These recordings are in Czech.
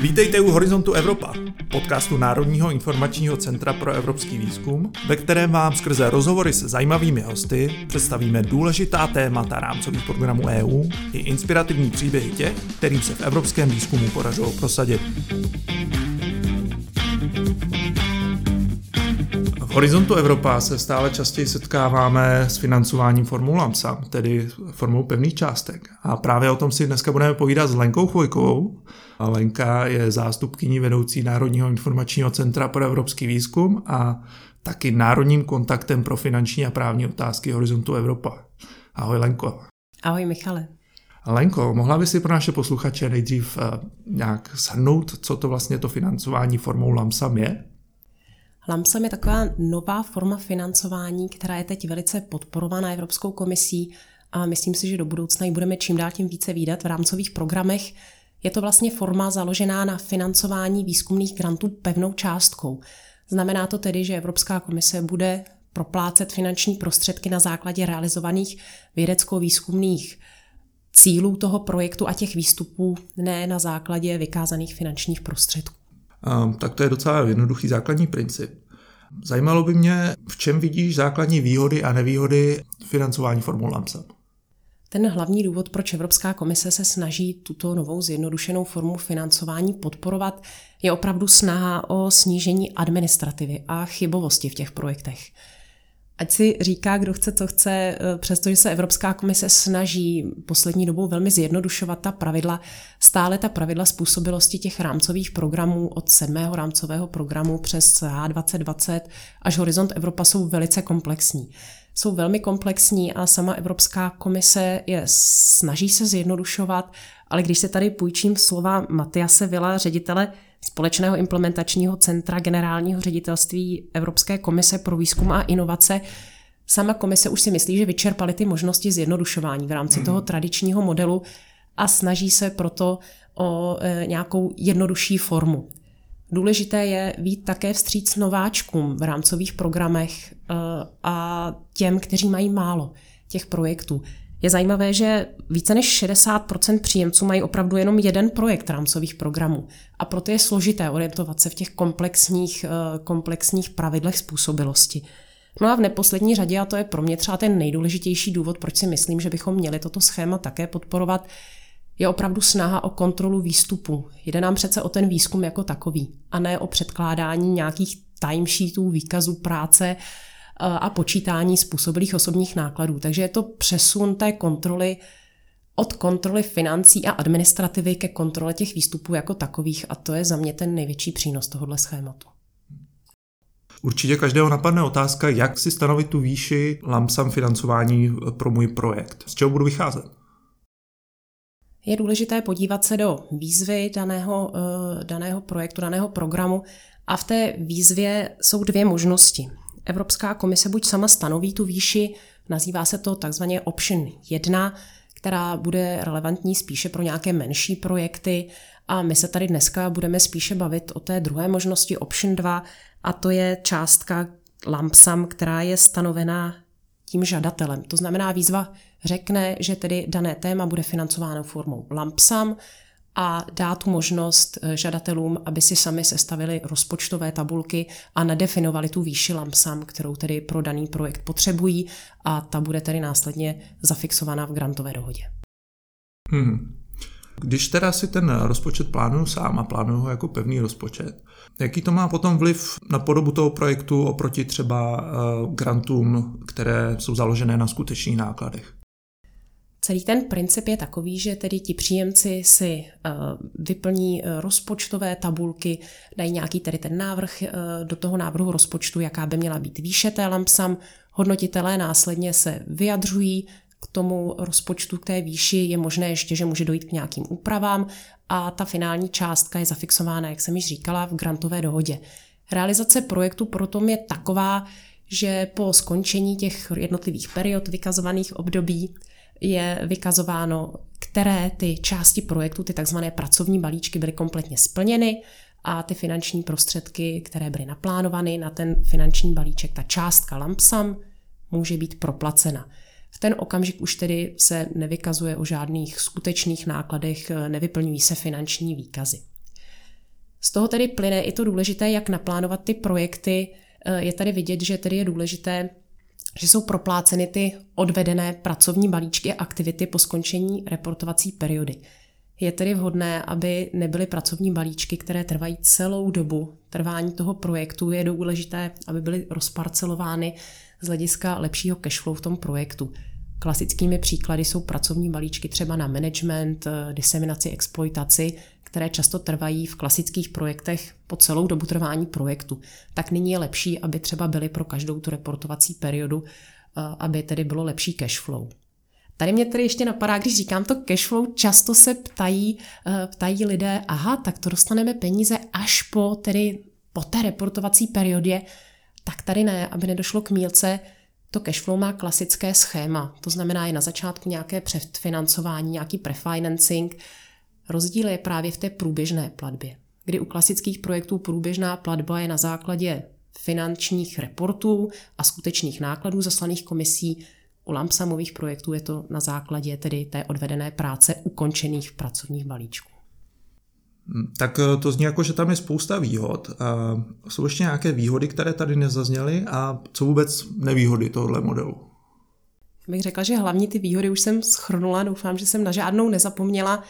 Vítejte u Horizontu Evropa, podcastu Národního informačního centra pro evropský výzkum, ve kterém vám skrze rozhovory se zajímavými hosty představíme důležitá témata rámcových programů EU i inspirativní příběhy těch, kterým se v evropském výzkumu podařilo prosadit. V Horizontu Evropa se stále častěji setkáváme s financováním formou LAMSA, tedy formou pevných částek. A právě o tom si dneska budeme povídat s Lenkou Chvojkovou. Lenka je zástupkyní vedoucí Národního informačního centra pro evropský výzkum a taky národním kontaktem pro finanční a právní otázky Horizontu Evropa. Ahoj Lenko. Ahoj Michale. Lenko, mohla by si pro naše posluchače nejdřív eh, nějak shrnout, co to vlastně to financování formou LAMSAM je? LAMSAM je taková nová forma financování, která je teď velice podporovaná Evropskou komisí a myslím si, že do budoucna ji budeme čím dál tím více výdat v rámcových programech. Je to vlastně forma založená na financování výzkumných grantů pevnou částkou. Znamená to tedy, že Evropská komise bude proplácet finanční prostředky na základě realizovaných vědecko-výzkumných cílů toho projektu a těch výstupů, ne na základě vykázaných finančních prostředků. Um, tak to je docela jednoduchý základní princip. Zajímalo by mě, v čem vidíš základní výhody a nevýhody financování formou LAMSA? Ten hlavní důvod, proč Evropská komise se snaží tuto novou zjednodušenou formu financování podporovat, je opravdu snaha o snížení administrativy a chybovosti v těch projektech. Ať si říká, kdo chce, co chce, eh, přestože se Evropská komise snaží poslední dobou velmi zjednodušovat ta pravidla, stále ta pravidla způsobilosti těch rámcových programů od sedmého rámcového programu přes H2020 až Horizont Evropa jsou velice komplexní. Jsou velmi komplexní a sama Evropská komise je snaží se zjednodušovat, ale když se tady půjčím slova Matiase Vila, ředitele společného implementačního centra generálního ředitelství Evropské komise pro výzkum a inovace, sama komise už si myslí, že vyčerpali ty možnosti zjednodušování v rámci toho tradičního modelu a snaží se proto o e, nějakou jednodušší formu. Důležité je být také vstříc nováčkům v rámcových programech e, a těm, kteří mají málo těch projektů. Je zajímavé, že více než 60% příjemců mají opravdu jenom jeden projekt rámcových programů a proto je složité orientovat se v těch komplexních, eh, komplexních pravidlech způsobilosti. No a v neposlední řadě, a to je pro mě třeba ten nejdůležitější důvod, proč si myslím, že bychom měli toto schéma také podporovat, je opravdu snaha o kontrolu výstupu. Jde nám přece o ten výzkum jako takový a ne o předkládání nějakých timesheetů, výkazů práce, a počítání způsobilých osobních nákladů. Takže je to přesun té kontroly od kontroly financí a administrativy ke kontrole těch výstupů jako takových a to je za mě ten největší přínos tohohle schématu. Určitě každého napadne otázka, jak si stanovit tu výši lamsam financování pro můj projekt. Z čeho budu vycházet? Je důležité podívat se do výzvy daného, eh, daného projektu, daného programu a v té výzvě jsou dvě možnosti. Evropská komise buď sama stanoví tu výši, nazývá se to takzvaně Option 1, která bude relevantní spíše pro nějaké menší projekty a my se tady dneska budeme spíše bavit o té druhé možnosti Option 2 a to je částka lampsam, která je stanovená tím žadatelem. To znamená, výzva řekne, že tedy dané téma bude financováno formou lampsam a dá tu možnost eh, žadatelům, aby si sami sestavili rozpočtové tabulky a nadefinovali tu výši lamsam, kterou tedy pro daný projekt potřebují a ta bude tedy následně zafixovaná v grantové dohodě. Hmm. Když teda si ten rozpočet plánuju sám a plánuju ho jako pevný rozpočet, jaký to má potom vliv na podobu toho projektu oproti třeba eh, grantům, které jsou založené na skutečných nákladech? Celý ten princip je takový, že tedy ti příjemci si uh, vyplní uh, rozpočtové tabulky, dají nějaký tedy ten návrh uh, do toho návrhu rozpočtu, jaká by měla být výše té lampsam. Hodnotitelé následně se vyjadřují k tomu rozpočtu, k té výši. Je možné ještě, že může dojít k nějakým úpravám a ta finální částka je zafixována, jak jsem již říkala, v grantové dohodě. Realizace projektu proto je taková, že po skončení těch jednotlivých period vykazovaných období je vykazováno, které ty části projektu, ty takzvané pracovní balíčky byly kompletně splněny a ty finanční prostředky, které byly naplánovány na ten finanční balíček, ta částka lampsam, může být proplacena. v ten okamžik už tedy se nevykazuje o žádných skutečných nákladech, nevyplňují se finanční výkazy. Z toho tedy plyne i to důležité, jak naplánovat ty projekty. Je tady vidět, že tedy je důležité, že jsou propláceny ty odvedené pracovní balíčky a aktivity po skončení reportovací periody. Je tedy vhodné, aby nebyly pracovní balíčky, které trvají celou dobu trvání toho projektu. Je důležité, aby byly rozparcelovány z hlediska lepšího cashflow v tom projektu. Klasickými příklady jsou pracovní balíčky třeba na management, eh, diseminaci, exploitaci, které často trvají v klasických projektech po celou dobu trvání projektu. Tak nyní je lepší, aby třeba byly pro každou tu reportovací periodu, eh, aby tedy bylo lepší cash flow. Tady mě tedy ještě napadá, když říkám to cashflow, často se ptají, eh, ptají lidé, aha, tak to dostaneme peníze až po, tedy po té reportovací periodě, tak tady ne, aby nedošlo k mílce, to cashflow má klasické schéma, to znamená je na začátku nějaké předfinancování, nějaký prefinancing. Rozdíl je právě v té průběžné platbě, kdy u klasických projektů průběžná platba je na základě finančních reportů a skutečných nákladů zaslaných komisí u lampsamových projektů je to na základě tedy té odvedené práce ukončených pracovních balíčků. Hmm, tak eh, to zní jako, že tam je spousta výhod. A jsou ještě nějaké výhody, které tady nezazněly a co vůbec nevýhody tohle modelu? Bych řekla, že hlavní ty výhody už jsem schrnula, doufám, že jsem na žádnou nezapomněla,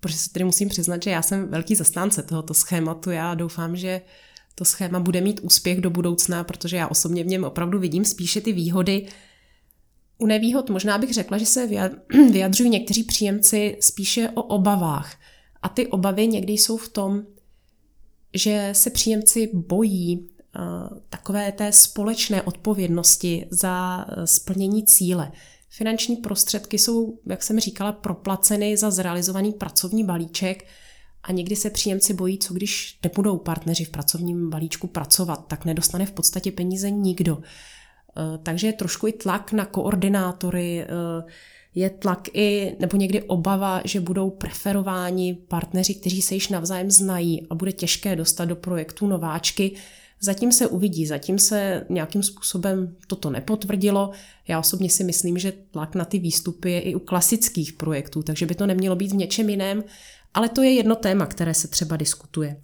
protože se tedy musím přiznat, že já jsem velký zastánce tohoto schématu. Já doufám, že to schéma bude mít úspěch do budoucna, protože já osobně v něm opravdu vidím spíše ty výhody, u nevýhod možná bych řekla, že se vyjadřují někteří příjemci spíše o obavách. A ty obavy někdy jsou v tom, že se příjemci bojí uh, takové té společné odpovědnosti za uh, splnění cíle. Finanční prostředky jsou, jak jsem říkala, proplaceny za zrealizovaný pracovní balíček a někdy se příjemci bojí, co když nebudou partneři v pracovním balíčku pracovat, tak nedostane v podstatě peníze nikdo. Eh, takže je trošku i tlak na koordinátory, eh, je tlak i, nebo někdy obava, že budou preferováni partneři, kteří se již navzájem znají a bude těžké dostat do projektu nováčky. Zatím se uvidí, zatím se nějakým způsobem toto nepotvrdilo. Já osobně si myslím, že tlak na ty výstupy je i u klasických projektů, takže by to nemělo být v něčem jiném, ale to je jedno téma, které se třeba diskutuje.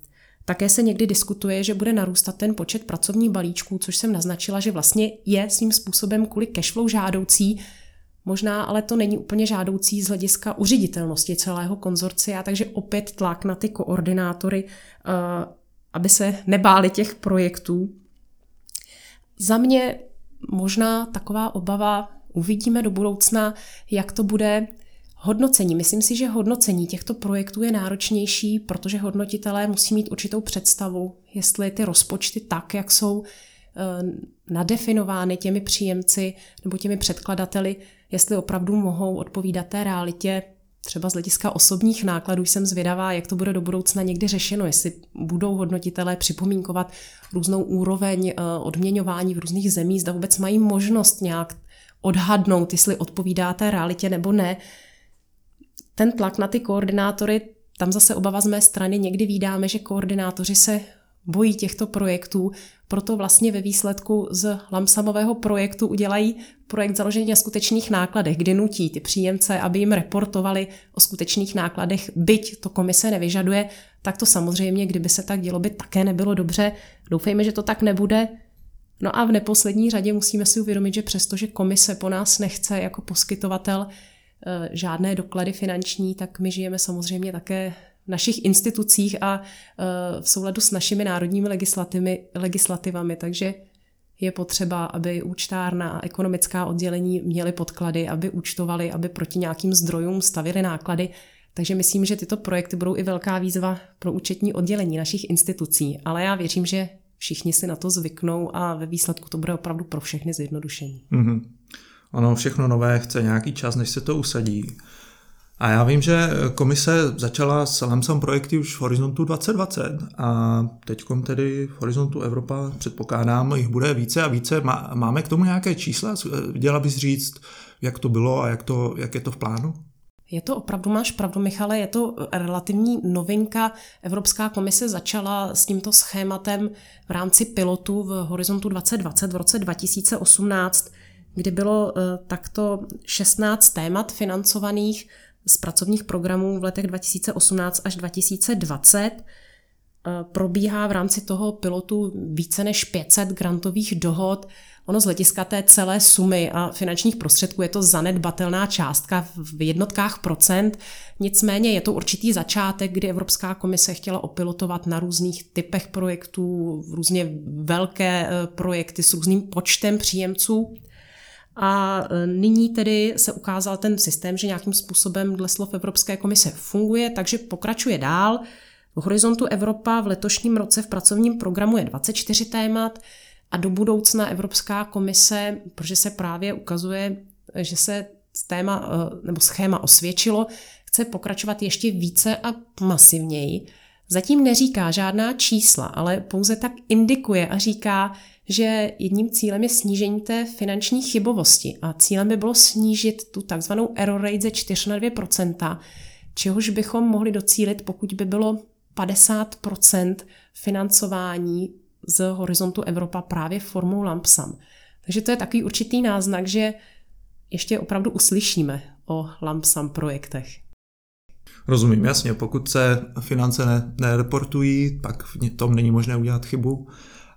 Také se někdy diskutuje, že bude narůstat ten počet pracovních balíčků, což jsem naznačila, že vlastně je svým způsobem kvůli cashflow žádoucí, možná ale to není úplně žádoucí z hlediska uřiditelnosti celého konzorcia, takže opět tlak na ty koordinátory, eh, aby se nebáli těch projektů. Za mě možná taková obava, uvidíme do budoucna, jak to bude Hodnocení. Myslím si, že hodnocení těchto projektů je náročnější, protože hodnotitelé musí mít určitou představu, jestli ty rozpočty tak, jak jsou eh, nadefinovány těmi příjemci nebo těmi předkladateli, jestli opravdu mohou odpovídat té realitě, třeba z hlediska osobních nákladů jsem zvědavá, jak to bude do budoucna někdy řešeno, jestli budou hodnotitelé připomínkovat různou úroveň eh, odměňování v různých zemích, zda vůbec mají možnost nějak odhadnout, jestli odpovídá té realitě nebo ne. Ten tlak na ty koordinátory, tam zase obava z mé strany, někdy vídáme, že koordinátoři se bojí těchto projektů, proto vlastně ve výsledku z lamsamového projektu udělají projekt založený na skutečných nákladech, kdy nutí ty příjemce, aby jim reportovali o skutečných nákladech, byť to komise nevyžaduje, tak to samozřejmě, kdyby se tak dělo, by také nebylo dobře. Doufejme, že to tak nebude. No a v neposlední řadě musíme si uvědomit, že přestože komise po nás nechce jako poskytovatel Eh, žádné doklady finanční, tak my žijeme samozřejmě také našich institucích a eh, v souladu s našimi národními legislativami, takže je potřeba, aby účtárna a ekonomická oddělení měly podklady, aby účtovali, aby proti nějakým zdrojům stavili náklady. Takže myslím, že tyto projekty budou i velká výzva pro účetní oddělení našich institucí. Ale já věřím, že všichni si na to zvyknou a ve výsledku to bude opravdu pro všechny zjednodušení. Mm-hmm. Ono všechno nové chce nějaký čas, než se to usadí. A já vím, že komise začala s Lemsam projekty už v Horizontu 2020 a teď tedy v Horizontu Evropa předpokládám, jich bude více a více. Máme k tomu nějaké čísla? Děla bys říct, jak to bylo a jak, to, jak je to v plánu? Je to opravdu, máš pravdu, Michale, je to relativní novinka. Evropská komise začala s tímto schématem v rámci pilotu v Horizontu 2020 v roce 2018 kdy bylo takto 16 témat financovaných z pracovních programů v letech 2018 až 2020. Probíhá v rámci toho pilotu více než 500 grantových dohod Ono z hlediska té celé sumy a finančních prostředků je to zanedbatelná částka v jednotkách procent, nicméně je to určitý začátek, kdy Evropská komise chtěla opilotovat na různých typech projektů, různě velké eh, projekty s různým počtem příjemců. A eh, nyní tedy se ukázal ten systém, že nějakým způsobem dle slov Evropské komise funguje, takže pokračuje dál. V horizontu Evropa v letošním roce v pracovním programu je 24 témat, a do budoucna Evropská komise, protože se právě ukazuje, že se téma eh, nebo schéma osvědčilo, chce pokračovat ještě více a masivněji. Zatím neříká žádná čísla, ale pouze tak indikuje a říká, že jedním cílem je snížení té finanční chybovosti a cílem by bylo snížit tu takzvanou error rate ze 4 na 2% čehož bychom mohli docílit, pokud by bylo 50% financování z horizontu Evropa právě formou Lampsam. Takže to je takový určitý náznak, že ještě opravdu uslyšíme o Lampsam projektech. Rozumím, jasně. Pokud se finance ne, nereportují, pak v tom není možné udělat chybu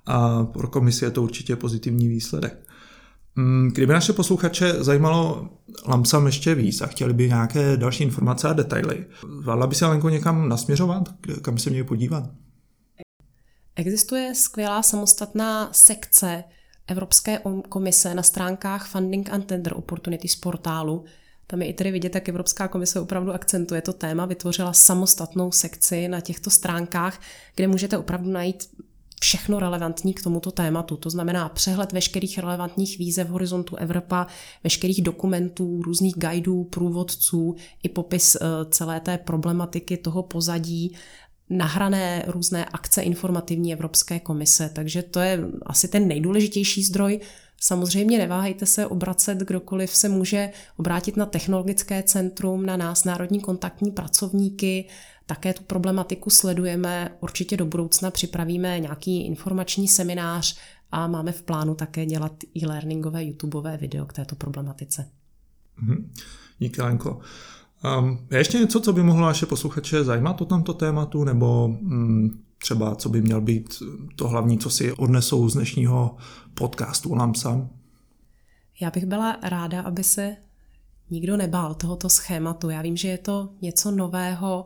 a pro komisi je to určitě pozitivní výsledek. Mm, kdyby naše posluchače zajímalo Lamsam ještě víc a chtěli by nějaké další informace a detaily, zvládla by se Lenko někam nasměřovat, kam se měli podívat? Existuje skvělá samostatná sekce Evropské komise na stránkách Funding and Tender Opportunities portálu. Tam je i tedy vidět, jak Evropská komise opravdu akcentuje to téma, vytvořila samostatnou sekci na těchto stránkách, kde můžete opravdu najít všechno relevantní k tomuto tématu. To znamená přehled veškerých relevantních výzev v horizontu Evropa, veškerých dokumentů, různých guidů, průvodců, i popis eh, celé té problematiky, toho pozadí nahrané různé akce informativní Evropské komise, takže to je asi ten nejdůležitější zdroj. Samozřejmě neváhejte se obracet, kdokoliv se může obrátit na technologické centrum, na nás, národní kontaktní pracovníky, také tu problematiku sledujeme, určitě do budoucna připravíme nějaký informační seminář a máme v plánu také dělat e-learningové YouTubeové video k této problematice. Mhm. Díky, Lenko. Um, je ještě něco, co by mohlo naše posluchače zajímat o tomto tématu, nebo um, třeba co by měl být to hlavní, co si odnesou z dnešního podcastu Lamsam? Já bych byla ráda, aby se nikdo nebál tohoto schématu. Já vím, že je to něco nového,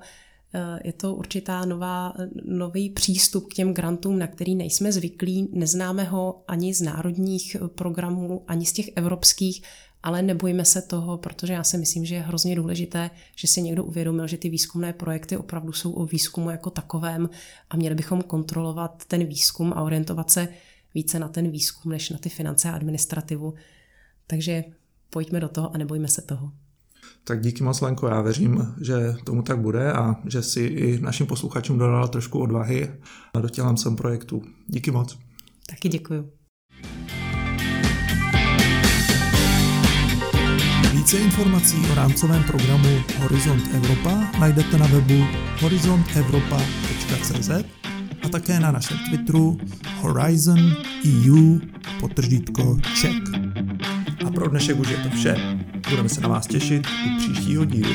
je to určitá nová, nový přístup k těm grantům, na který nejsme zvyklí, neznáme ho ani z národních programů, ani z těch evropských ale nebojíme se toho, protože já si myslím, že je hrozně důležité, že si někdo uvědomil, že ty výzkumné projekty opravdu jsou o výzkumu jako takovém a měli bychom kontrolovat ten výzkum a orientovat se více na ten výzkum, než na ty finance a administrativu. Takže pojďme do toho a nebojíme se toho. Tak díky moc, Lenko, já věřím, že tomu tak bude a že si i našim posluchačům dodala trošku odvahy a dotělám sem projektu. Díky moc. Taky děkuju. Více informací o rámcovém programu Horizont Evropa najdete na webu horizontevropa.cz a také na našem Twitteru Horizon EU potržítko Czech. A pro dnešek už je to vše. Budeme se na vás těšit u příštího dílu.